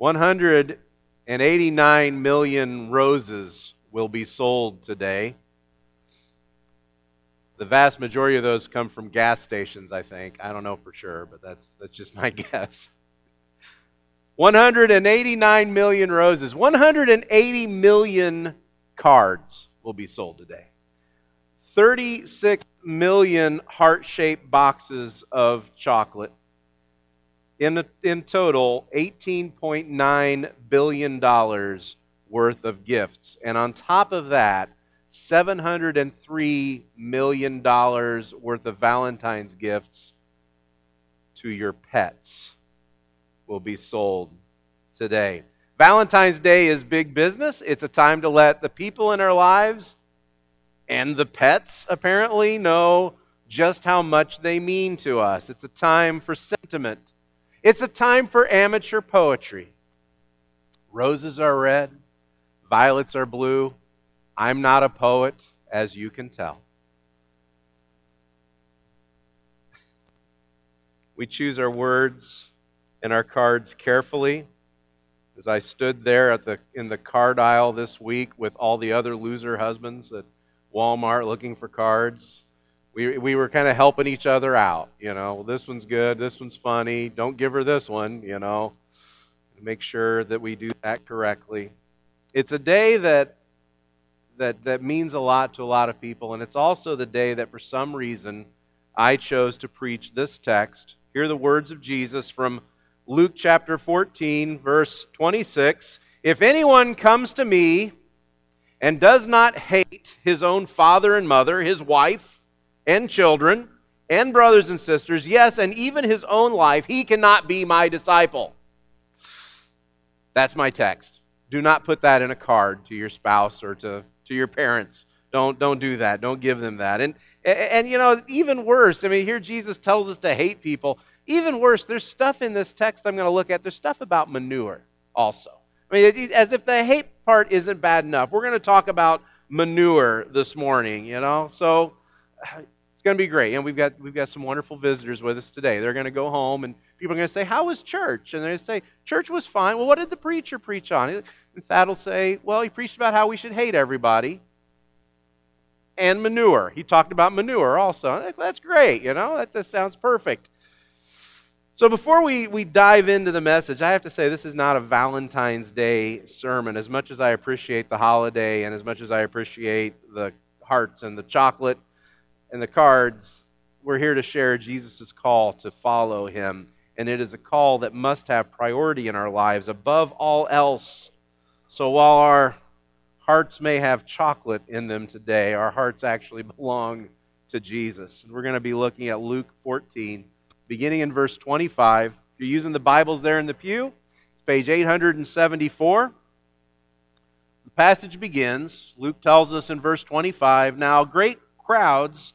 189 million roses will be sold today. The vast majority of those come from gas stations, I think. I don't know for sure, but that's, that's just my guess. 189 million roses. 180 million cards will be sold today. 36 million heart shaped boxes of chocolate. In, in total, $18.9 billion worth of gifts. And on top of that, $703 million worth of Valentine's gifts to your pets will be sold today. Valentine's Day is big business. It's a time to let the people in our lives and the pets apparently know just how much they mean to us. It's a time for sentiment, it's a time for amateur poetry. Roses are red, violets are blue. I'm not a poet, as you can tell. We choose our words and our cards carefully. As I stood there at the, in the card aisle this week with all the other loser husbands at Walmart looking for cards, we, we were kind of helping each other out. You know, this one's good, this one's funny, don't give her this one, you know. Make sure that we do that correctly. It's a day that, that, that means a lot to a lot of people, and it's also the day that for some reason I chose to preach this text. Hear the words of Jesus from Luke chapter 14, verse 26. If anyone comes to me and does not hate his own father and mother, his wife and children, and brothers and sisters, yes, and even his own life, he cannot be my disciple. That's my text. Do not put that in a card to your spouse or to, to your parents. Don't, don't do that. Don't give them that. And, and, and, you know, even worse, I mean, here Jesus tells us to hate people. Even worse, there's stuff in this text I'm going to look at. There's stuff about manure also. I mean, as if the hate part isn't bad enough. We're going to talk about manure this morning, you know? So it's going to be great. And we've got, we've got some wonderful visitors with us today. They're going to go home, and people are going to say, How was church? And they're going to say, Church was fine. Well, what did the preacher preach on? And Thad will say, Well, he preached about how we should hate everybody and manure. He talked about manure also. That's great, you know? That just sounds perfect. So before we, we dive into the message, I have to say this is not a Valentine's Day sermon. As much as I appreciate the holiday and as much as I appreciate the hearts and the chocolate and the cards, we're here to share Jesus' call to follow him. And it is a call that must have priority in our lives above all else. So while our hearts may have chocolate in them today, our hearts actually belong to Jesus. And we're going to be looking at Luke 14 beginning in verse 25. If you're using the Bibles there in the pew, it's page 874. The passage begins. Luke tells us in verse 25 Now great crowds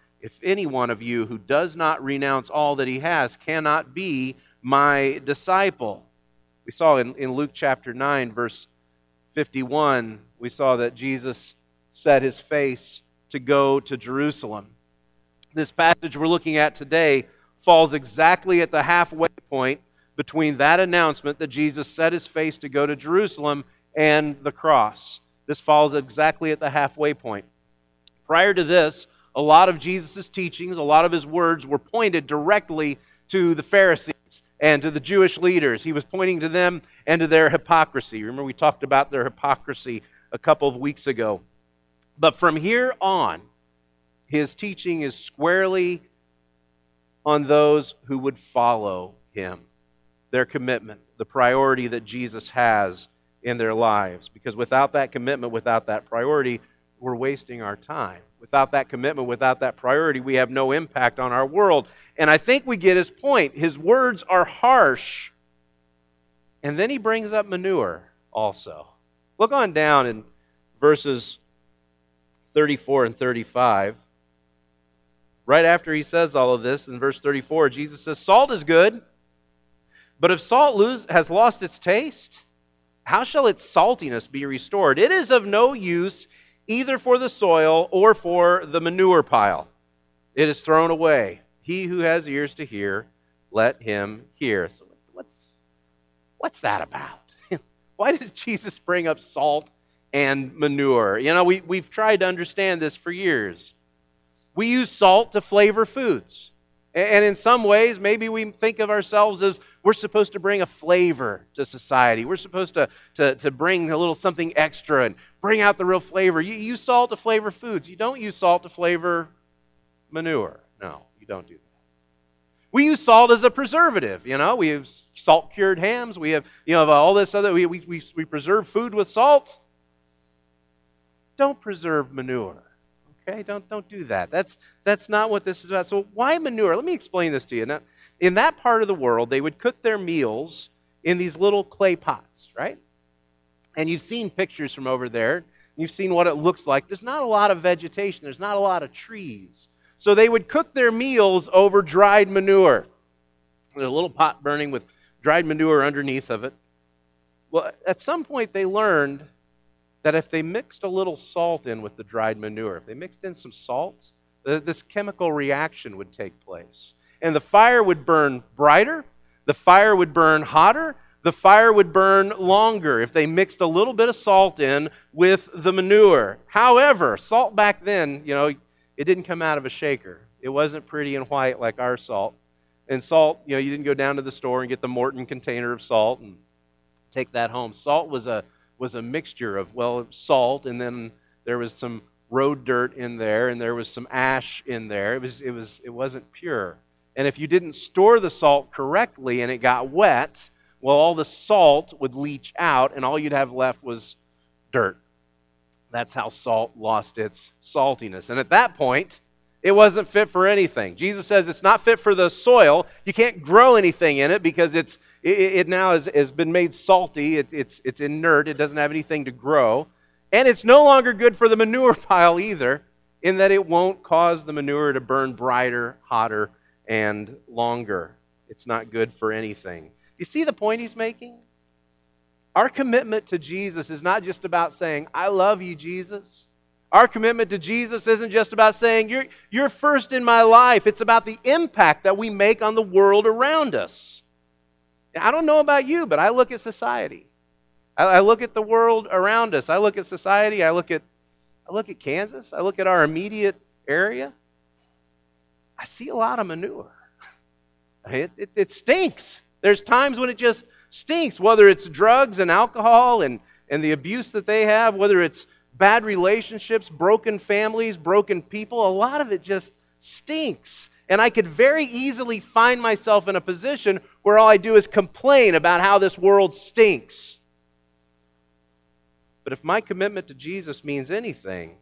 if any one of you who does not renounce all that he has cannot be my disciple. We saw in, in Luke chapter 9, verse 51, we saw that Jesus set his face to go to Jerusalem. This passage we're looking at today falls exactly at the halfway point between that announcement that Jesus set his face to go to Jerusalem and the cross. This falls exactly at the halfway point. Prior to this, a lot of Jesus' teachings, a lot of his words were pointed directly to the Pharisees and to the Jewish leaders. He was pointing to them and to their hypocrisy. Remember, we talked about their hypocrisy a couple of weeks ago. But from here on, his teaching is squarely on those who would follow him, their commitment, the priority that Jesus has in their lives. Because without that commitment, without that priority, we're wasting our time. Without that commitment, without that priority, we have no impact on our world. And I think we get his point. His words are harsh. And then he brings up manure also. Look on down in verses 34 and 35. Right after he says all of this, in verse 34, Jesus says, Salt is good, but if salt lose, has lost its taste, how shall its saltiness be restored? It is of no use either for the soil or for the manure pile. It is thrown away. He who has ears to hear, let him hear. So what's, what's that about? Why does Jesus bring up salt and manure? You know, we, we've tried to understand this for years. We use salt to flavor foods. And in some ways, maybe we think of ourselves as we're supposed to bring a flavor to society. We're supposed to, to, to bring a little something extra and bring out the real flavor. You use salt to flavor foods. You don't use salt to flavor manure. No, you don't do that. We use salt as a preservative. You know, we have salt cured hams. We have, you know, all this other, we, we, we, we preserve food with salt. Don't preserve manure. Okay, don't, don't do that. That's, that's not what this is about. So, why manure? Let me explain this to you. Now, in that part of the world, they would cook their meals in these little clay pots, right? And you've seen pictures from over there. You've seen what it looks like. There's not a lot of vegetation, there's not a lot of trees. So, they would cook their meals over dried manure. There's a little pot burning with dried manure underneath of it. Well, at some point, they learned that if they mixed a little salt in with the dried manure, if they mixed in some salt, this chemical reaction would take place. And the fire would burn brighter, the fire would burn hotter, the fire would burn longer if they mixed a little bit of salt in with the manure. However, salt back then, you know, it didn't come out of a shaker. It wasn't pretty and white like our salt. And salt, you know, you didn't go down to the store and get the Morton container of salt and take that home. Salt was a was a mixture of, well, salt, and then there was some road dirt in there, and there was some ash in there. It, was, it, was, it wasn't pure. And if you didn't store the salt correctly and it got wet, well, all the salt would leach out, and all you'd have left was dirt. That's how salt lost its saltiness. And at that point, it wasn't fit for anything. Jesus says it's not fit for the soil. You can't grow anything in it because it's, it, it now has, has been made salty. It, it's, it's inert. It doesn't have anything to grow. And it's no longer good for the manure pile either, in that it won't cause the manure to burn brighter, hotter, and longer. It's not good for anything. You see the point he's making? Our commitment to Jesus is not just about saying, I love you, Jesus. Our commitment to Jesus isn't just about saying, you're, you're first in my life. It's about the impact that we make on the world around us. I don't know about you, but I look at society. I, I look at the world around us. I look at society. I look at, I look at Kansas. I look at our immediate area. I see a lot of manure. It, it, it stinks. There's times when it just stinks, whether it's drugs and alcohol and, and the abuse that they have, whether it's bad relationships, broken families, broken people, a lot of it just stinks. And I could very easily find myself in a position where all I do is complain about how this world stinks. But if my commitment to Jesus means anything,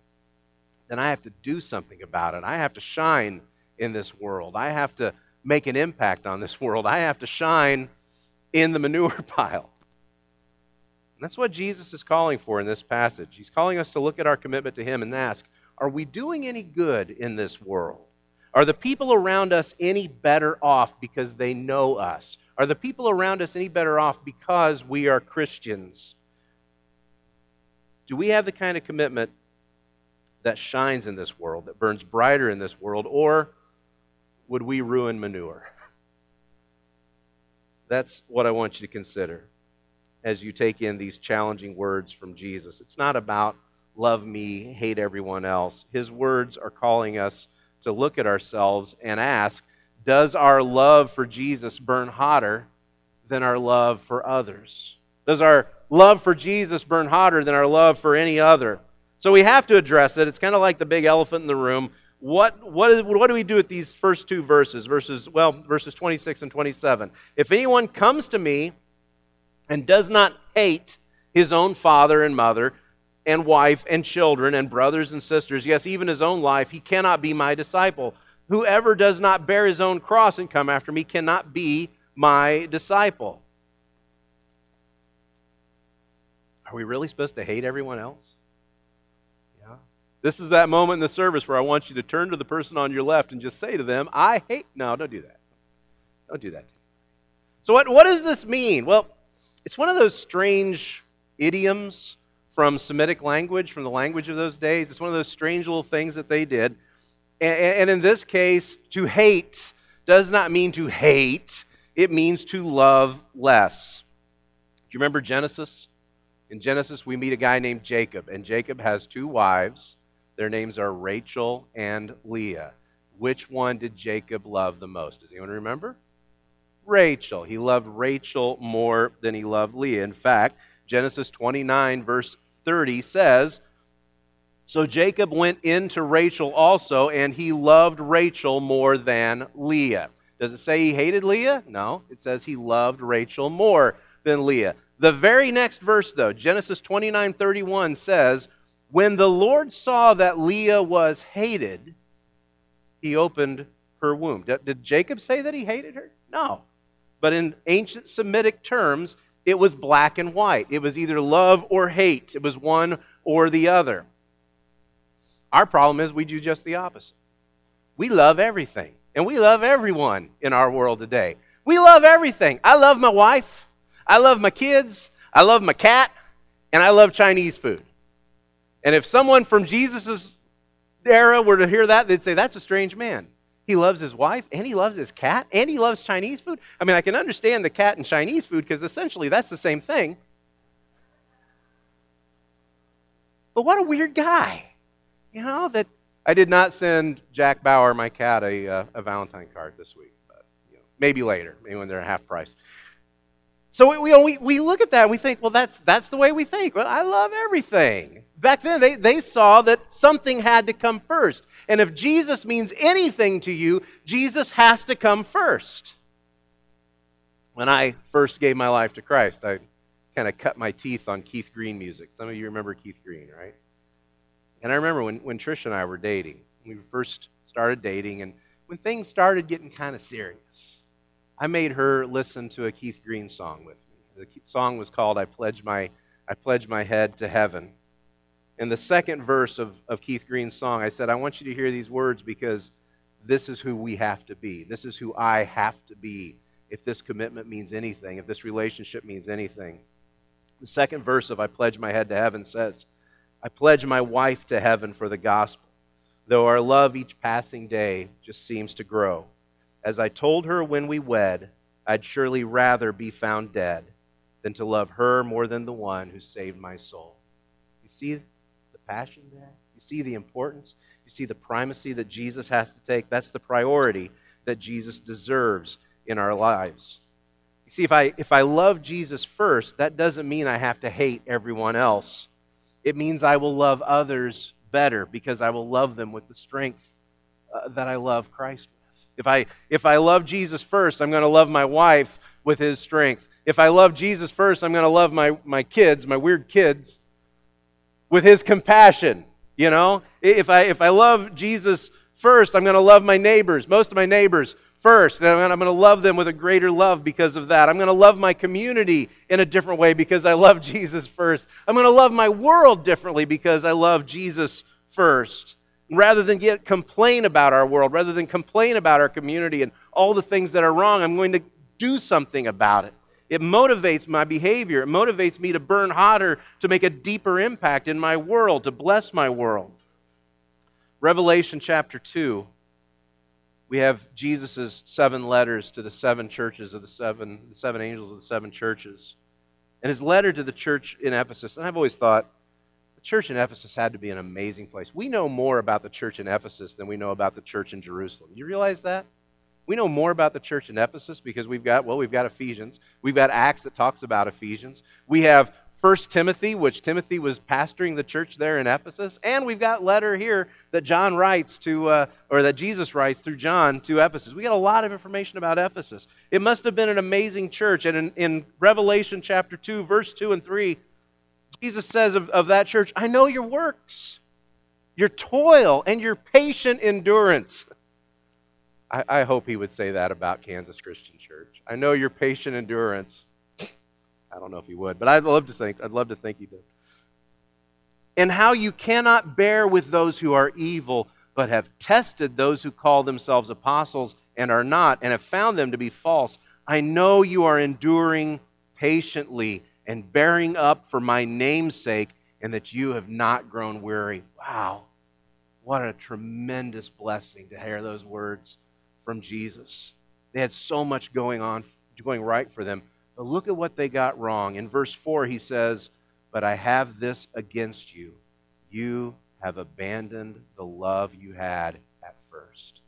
then I have to do something about it. I have to shine in this world. I have to make an impact on this world. I have to shine in the manure pile. And that's what Jesus is calling for in this passage. He's calling us to look at our commitment to Him and ask, are we doing any good in this world? Are the people around us any better off because they know us? Are the people around us any better off because we are Christians? Do we have the kind of commitment that shines in this world, that burns brighter in this world, or would we ruin manure? That's what I want you to consider as you take in these challenging words from Jesus. It's not about love me, hate everyone else. His words are calling us to look at ourselves and ask Does our love for Jesus burn hotter than our love for others? Does our love for Jesus burn hotter than our love for any other? So we have to address it. It's kind of like the big elephant in the room. what, what, is, what do we do with these first two verses? Verses, well, verses 26 and 27. If anyone comes to me and does not hate his own father and mother, and wife and children and brothers and sisters, yes, even his own life, he cannot be my disciple. Whoever does not bear his own cross and come after me cannot be my disciple. Are we really supposed to hate everyone else? Yeah. This is that moment in the service where I want you to turn to the person on your left and just say to them, I hate. No, don't do that. Don't do that. So, what, what does this mean? Well, it's one of those strange idioms from Semitic language, from the language of those days. It's one of those strange little things that they did. And, and in this case, to hate does not mean to hate, it means to love less. Do you remember Genesis? In Genesis, we meet a guy named Jacob, and Jacob has two wives. Their names are Rachel and Leah. Which one did Jacob love the most? Does anyone remember? Rachel. He loved Rachel more than he loved Leah. In fact, Genesis 29, verse 30 says, So Jacob went in to Rachel also, and he loved Rachel more than Leah. Does it say he hated Leah? No. It says he loved Rachel more than Leah. The very next verse, though, Genesis 29 31 says, When the Lord saw that Leah was hated, he opened her womb. Did Jacob say that he hated her? No. But in ancient Semitic terms, it was black and white. It was either love or hate, it was one or the other. Our problem is we do just the opposite. We love everything, and we love everyone in our world today. We love everything. I love my wife, I love my kids, I love my cat, and I love Chinese food. And if someone from Jesus' era were to hear that, they'd say, That's a strange man. He loves his wife, and he loves his cat, and he loves Chinese food. I mean, I can understand the cat and Chinese food because essentially that's the same thing. But what a weird guy. You know, that I did not send Jack Bauer, my cat, a, uh, a Valentine card this week, but you know, maybe later, maybe when they're half price. So we, we, we look at that and we think, well, that's, that's the way we think. Well, I love everything. Back then, they, they saw that something had to come first. And if Jesus means anything to you, Jesus has to come first. When I first gave my life to Christ, I kind of cut my teeth on Keith Green music. Some of you remember Keith Green, right? And I remember when, when Trish and I were dating, when we first started dating, and when things started getting kind of serious, I made her listen to a Keith Green song with me. The song was called I Pledge My, I Pledge My Head to Heaven in the second verse of, of Keith Green's song, I said, I want you to hear these words because this is who we have to be. This is who I have to be if this commitment means anything, if this relationship means anything. The second verse of I Pledge My Head to Heaven says, I pledge my wife to heaven for the gospel, though our love each passing day just seems to grow. As I told her when we wed, I'd surely rather be found dead than to love her more than the one who saved my soul. You see the passion there? You see the importance? You see the primacy that Jesus has to take? That's the priority that Jesus deserves in our lives. You see, if I, if I love Jesus first, that doesn't mean I have to hate everyone else. It means I will love others better because I will love them with the strength uh, that I love Christ with. If I, if I love Jesus first, I'm going to love my wife with his strength. If I love Jesus first, I'm going to love my, my kids, my weird kids, with his compassion. You know, if I, if I love Jesus first, I'm going to love my neighbors, most of my neighbors first, and I'm going to love them with a greater love because of that. I'm going to love my community in a different way because I love Jesus first. I'm going to love my world differently because I love Jesus first. Rather than get complain about our world, rather than complain about our community and all the things that are wrong, I'm going to do something about it. It motivates my behavior. It motivates me to burn hotter, to make a deeper impact in my world, to bless my world. Revelation chapter 2, we have Jesus' seven letters to the seven churches of the seven, the seven angels of the seven churches. And his letter to the church in Ephesus, and I've always thought the church in Ephesus had to be an amazing place. We know more about the church in Ephesus than we know about the church in Jerusalem. You realize that? We know more about the church in Ephesus because we've got, well, we've got Ephesians. We've got Acts that talks about Ephesians. We have First Timothy, which Timothy was pastoring the church there in Ephesus, and we've got letter here that John writes to, uh, or that Jesus writes through John to Ephesus. We got a lot of information about Ephesus. It must have been an amazing church. And in, in Revelation chapter 2, verse 2 and 3, Jesus says of, of that church, I know your works, your toil, and your patient endurance. I, I hope he would say that about Kansas Christian Church. I know your patient endurance I don't know if he would, but I'd love to think. I'd love to think he did. And how you cannot bear with those who are evil, but have tested those who call themselves apostles and are not, and have found them to be false. I know you are enduring patiently and bearing up for my name's sake, and that you have not grown weary. Wow. What a tremendous blessing to hear those words from Jesus. They had so much going on, going right for them. But look at what they got wrong. In verse 4, he says, But I have this against you. You have abandoned the love you had at first.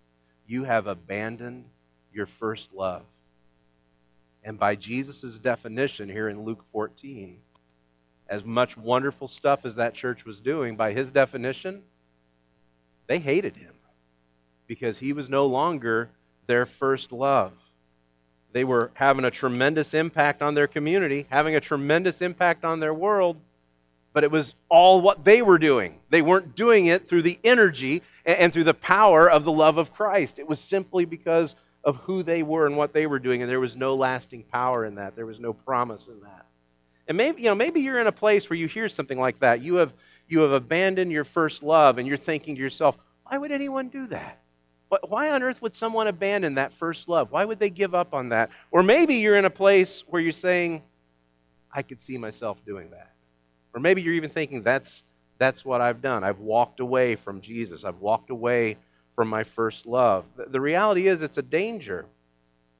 You have abandoned your first love. And by Jesus' definition here in Luke 14, as much wonderful stuff as that church was doing, by his definition, they hated him because he was no longer their first love. They were having a tremendous impact on their community, having a tremendous impact on their world, but it was all what they were doing. They weren't doing it through the energy and through the power of the love of Christ. It was simply because of who they were and what they were doing, and there was no lasting power in that. There was no promise in that. And maybe, you know, maybe you're in a place where you hear something like that. You have, you have abandoned your first love, and you're thinking to yourself, why would anyone do that? Why on earth would someone abandon that first love? Why would they give up on that? Or maybe you're in a place where you're saying, I could see myself doing that. Or maybe you're even thinking, that's, that's what I've done. I've walked away from Jesus. I've walked away from my first love. The reality is, it's a danger,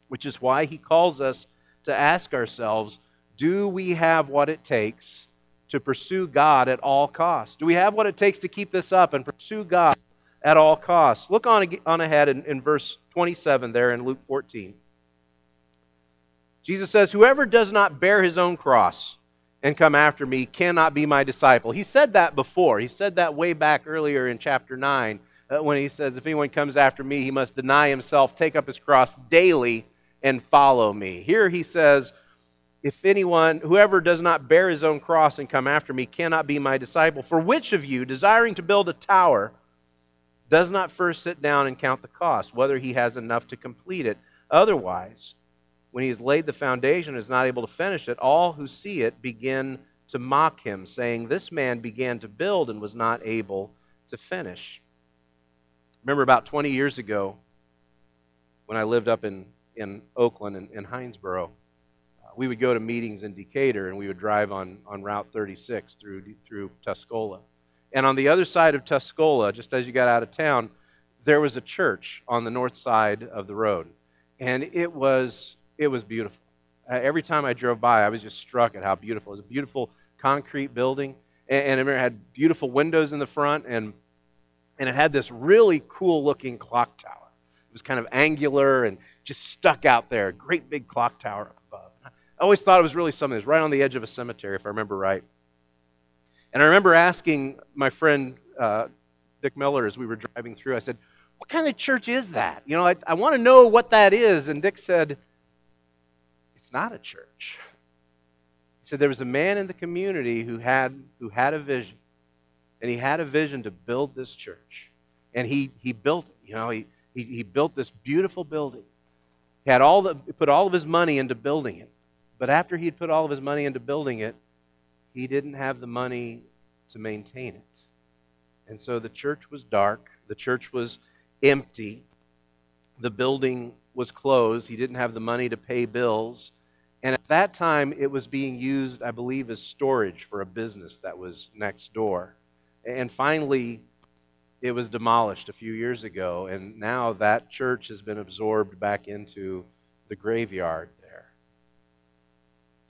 which is why he calls us to ask ourselves do we have what it takes to pursue God at all costs? Do we have what it takes to keep this up and pursue God at all costs. Look on, on ahead in, in verse 27 there in Luke 14. Jesus says, Whoever does not bear his own cross and come after me cannot be my disciple. He said that before. He said that way back earlier in chapter 9 uh, Uh, when he says, If anyone comes after me, he must deny himself, take up his cross daily, and follow me. Here he says, If anyone, whoever does not bear his own cross and come after me cannot be my disciple. For which of you, desiring to build a tower, does not first sit down and count the cost, whether he has enough to complete it. Otherwise, when he has laid the foundation and is not able to finish it, all who see it begin to mock him, saying, This man began to build and was not able to finish. Remember about 20 years ago when I lived up in, in Oakland and in, in Hindsboro, uh, we would go to meetings in Decatur and we would drive on, on Route 36 through, through Tuscola. And on the other side of Tuscola, just as you got out of town, there was a church on the north side of the road. And it was, it was beautiful. Uh, every time I drove by, I was just struck at how beautiful. It was a beautiful concrete building. And, and it had beautiful windows in the front. And, and it had this really cool looking clock tower. It was kind of angular and just stuck out there. A great big clock tower up above. I always thought it was really something. It was right on the edge of a cemetery, if I remember right. And I remember asking my friend uh, Dick Miller as we were driving through, I said, What kind of church is that? You know, I, I want to know what that is. And Dick said, It's not a church. He said, There was a man in the community who had, who had a vision. And he had a vision to build this church. And he, he built it. You know, he, he, he built this beautiful building. He had all the, put all of his money into building it. But after he'd put all of his money into building it, he didn't have the money to maintain it. And so the church was dark, the church was empty, the building was closed, he didn't have the money to pay bills. And at that time, it was being used, I believe, as storage for a business that was next door. And finally, it was demolished a few years ago, and now that church has been absorbed back into the graveyard there.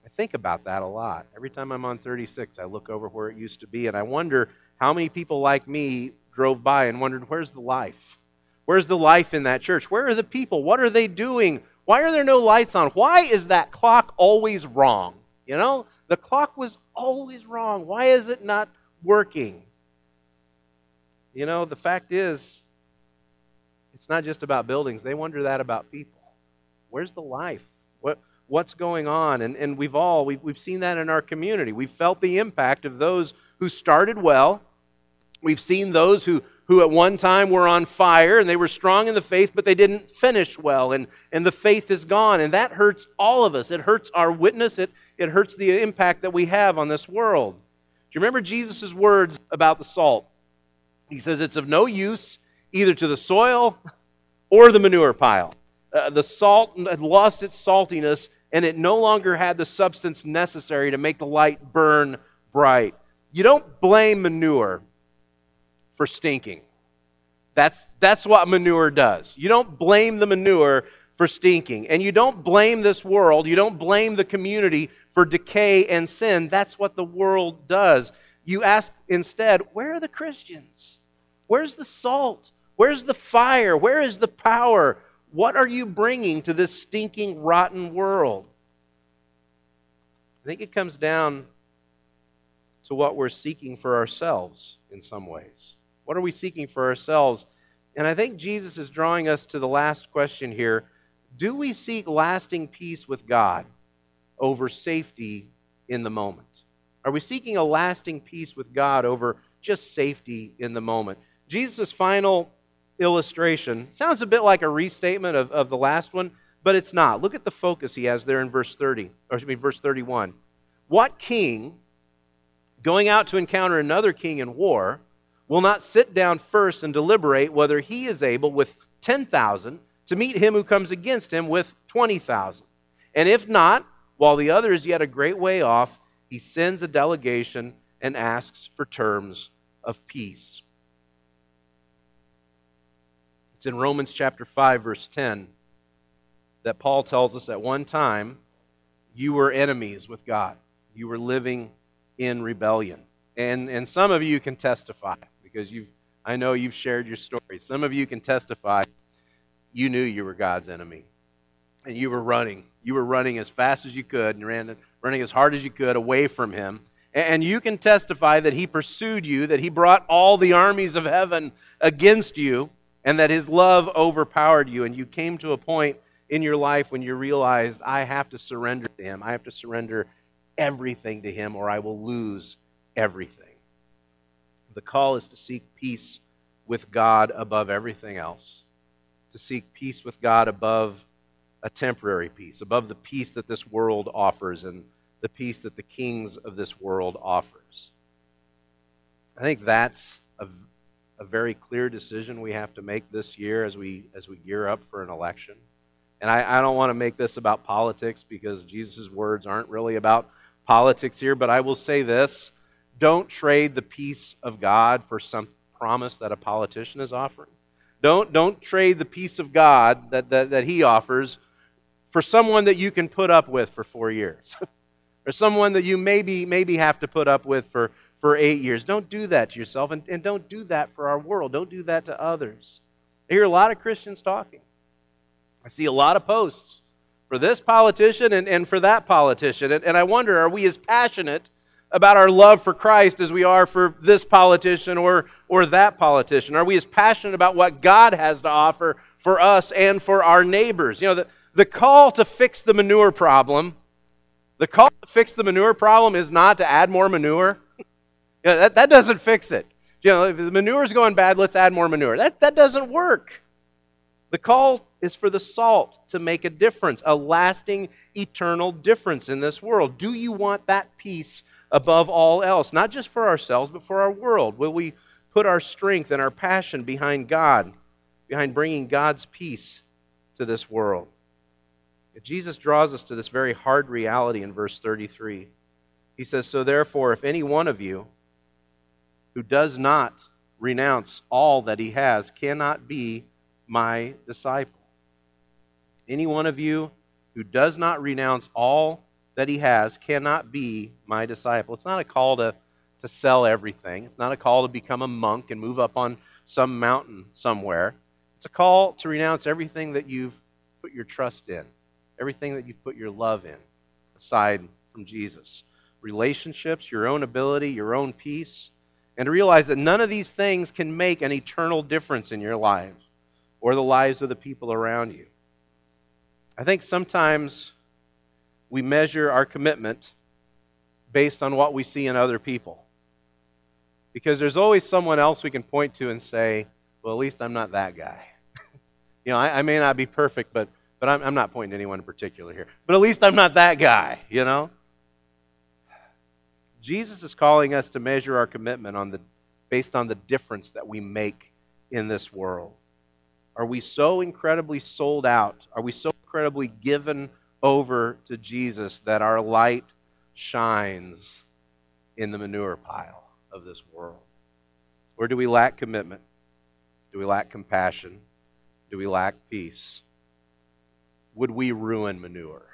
I think about that a lot. Every time I'm on 36, I look over where it used to be, and I wonder how many people like me drove by and wondered, where's the life? Where's the life in that church? Where are the people? What are they doing? Why are there no lights on? Why is that clock always wrong? You know, The clock was always wrong. Why is it not working? You know, the fact is, it's not just about buildings. They wonder that about people. Where's the life? What, what's going on? And, and we've all, we've, we've seen that in our community. We've felt the impact of those who started well. We've seen those who, who at one time were on fire and they were strong in the faith, but they didn't finish well, and, and the faith is gone. And that hurts all of us. It hurts our witness, it, it hurts the impact that we have on this world. Do you remember Jesus' words about the salt? He says, It's of no use either to the soil or the manure pile. Uh, the salt had lost its saltiness and it no longer had the substance necessary to make the light burn bright. You don't blame manure for stinking. That's, that's what manure does. You don't blame the manure for stinking. And you don't blame this world, you don't blame the community for decay and sin. That's what the world does. You ask instead, where are the Christians? Where's the salt? Where's the fire? Where is the power? What are you bringing to this stinking, rotten world? I think it comes down to what we're seeking for ourselves in some ways. What are we seeking for ourselves? And I think Jesus is drawing us to the last question here Do we seek lasting peace with God over safety in the moment? Are we seeking a lasting peace with God over just safety in the moment? Jesus' final illustration sounds a bit like a restatement of, of the last one, but it's not. Look at the focus he has there in verse 30, or excuse me, verse 31. What king, going out to encounter another king in war, will not sit down first and deliberate whether he is able with 10,000 to meet him who comes against him with 20,000? And if not, while the other is yet a great way off, he sends a delegation and asks for terms of peace. It's in Romans chapter 5, verse 10, that Paul tells us at one time, you were enemies with God. You were living in rebellion. And, and some of you can testify because you I know you've shared your story. Some of you can testify you knew you were God's enemy. And you were running. You were running as fast as you could and ran, running as hard as you could away from Him. And you can testify that He pursued you, that He brought all the armies of heaven against you, and that His love overpowered you, and you came to a point in your life when you realized, I have to surrender to Him. I have to surrender everything to Him, or I will lose everything. The call is to seek peace with God above everything else, to seek peace with God above a temporary peace, above the peace that this world offers and the peace that the kings of this world offers. I think that's a a very clear decision we have to make this year as we as we gear up for an election. And I, I don't want to make this about politics because Jesus' words aren't really about politics here, but I will say this don't trade the peace of God for some promise that a politician is offering. Don't, don't trade the peace of God that, that, that he offers for someone that you can put up with for four years, or someone that you maybe, maybe have to put up with for, for eight years. Don't do that to yourself, and, and don't do that for our world. Don't do that to others. I hear a lot of Christians talking. I see a lot of posts for this politician and, and for that politician. And, and I wonder, are we as passionate about our love for Christ as we are for this politician or, or that politician? Are we as passionate about what God has to offer for us and for our neighbors? You know, the, the call to fix the manure problem, the call to fix the manure problem is not to add more manure. You know, that, that doesn't fix it. You know, if the manure's going bad, let's add more manure. That, that doesn't work. The call is for the salt to make a difference, a lasting, eternal difference in this world. Do you want that peace above all else? Not just for ourselves, but for our world. Will we put our strength and our passion behind God, behind bringing God's peace to this world? Jesus draws us to this very hard reality in verse 33. He says, So therefore, if any one of you, who does not renounce all that he has cannot be my disciple. Any one of you who does not renounce all that he has cannot be my disciple. It's not a call to, to sell everything, it's not a call to become a monk and move up on some mountain somewhere. It's a call to renounce everything that you've put your trust in, everything that you've put your love in, aside from Jesus. relationships, your own ability, your own peace, and to realize that none of these things can make an eternal difference in your life or the lives of the people around you. I think sometimes we measure our commitment based on what we see in other people. Because there's always someone else we can point to and say, well, at least I'm not that guy. you know, I, I, may not be perfect, but, but I'm, I'm not pointing to anyone in particular here. But at least I'm not that guy, you know? Jesus is calling us to measure our commitment on the, based on the difference that we make in this world. Are we so incredibly sold out? Are we so incredibly given over to Jesus that our light shines in the manure pile of this world? Or do we lack commitment? Do we lack compassion? Do we lack peace? Would we ruin manure?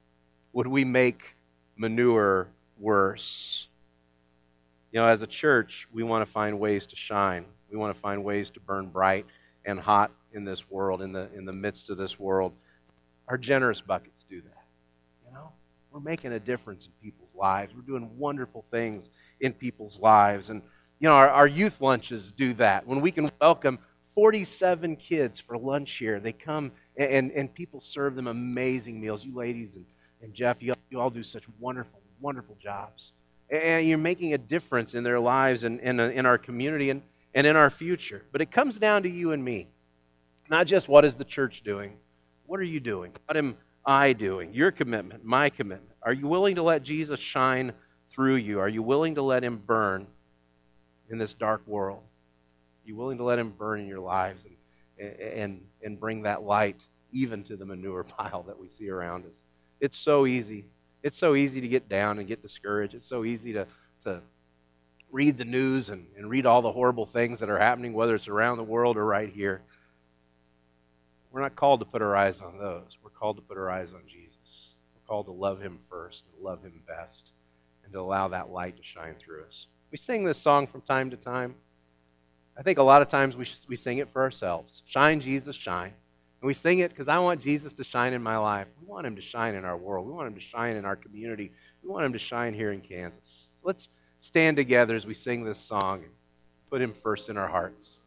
Would we make manure worse? You know, as a church, we want to find ways to shine. We want to find ways to burn bright and hot in this world, in the, in the midst of this world. Our generous buckets do that. You know, we're making a difference in people's lives. We're doing wonderful things in people's lives. And, you know, our, our youth lunches do that. When we can welcome 47 kids for lunch here, they come and, and, and people serve them amazing meals. You ladies and, and Jeff, you, you all do such wonderful, wonderful jobs. And you're making a difference in their lives and, and uh, in our community and, and in our future. But it comes down to you and me. Not just what is the church doing, what are you doing? What am I doing? Your commitment, my commitment. Are you willing to let Jesus shine through you? Are you willing to let him burn in this dark world? Are you willing to let him burn in your lives and, and, and bring that light even to the manure pile that we see around us? It's so easy. It's so easy to get down and get discouraged. It's so easy to, to read the news and, and read all the horrible things that are happening, whether it's around the world or right here. We're not called to put our eyes on those. We're called to put our eyes on Jesus. We're called to love him first and love him best and to allow that light to shine through us. We sing this song from time to time. I think a lot of times we, we sing it for ourselves. Shine, Jesus, shine. And we sing it because I want Jesus to shine in my life. We want him to shine in our world. We want him to shine in our community. We want him to shine here in Kansas. Let's stand together as we sing this song and put him first in our hearts.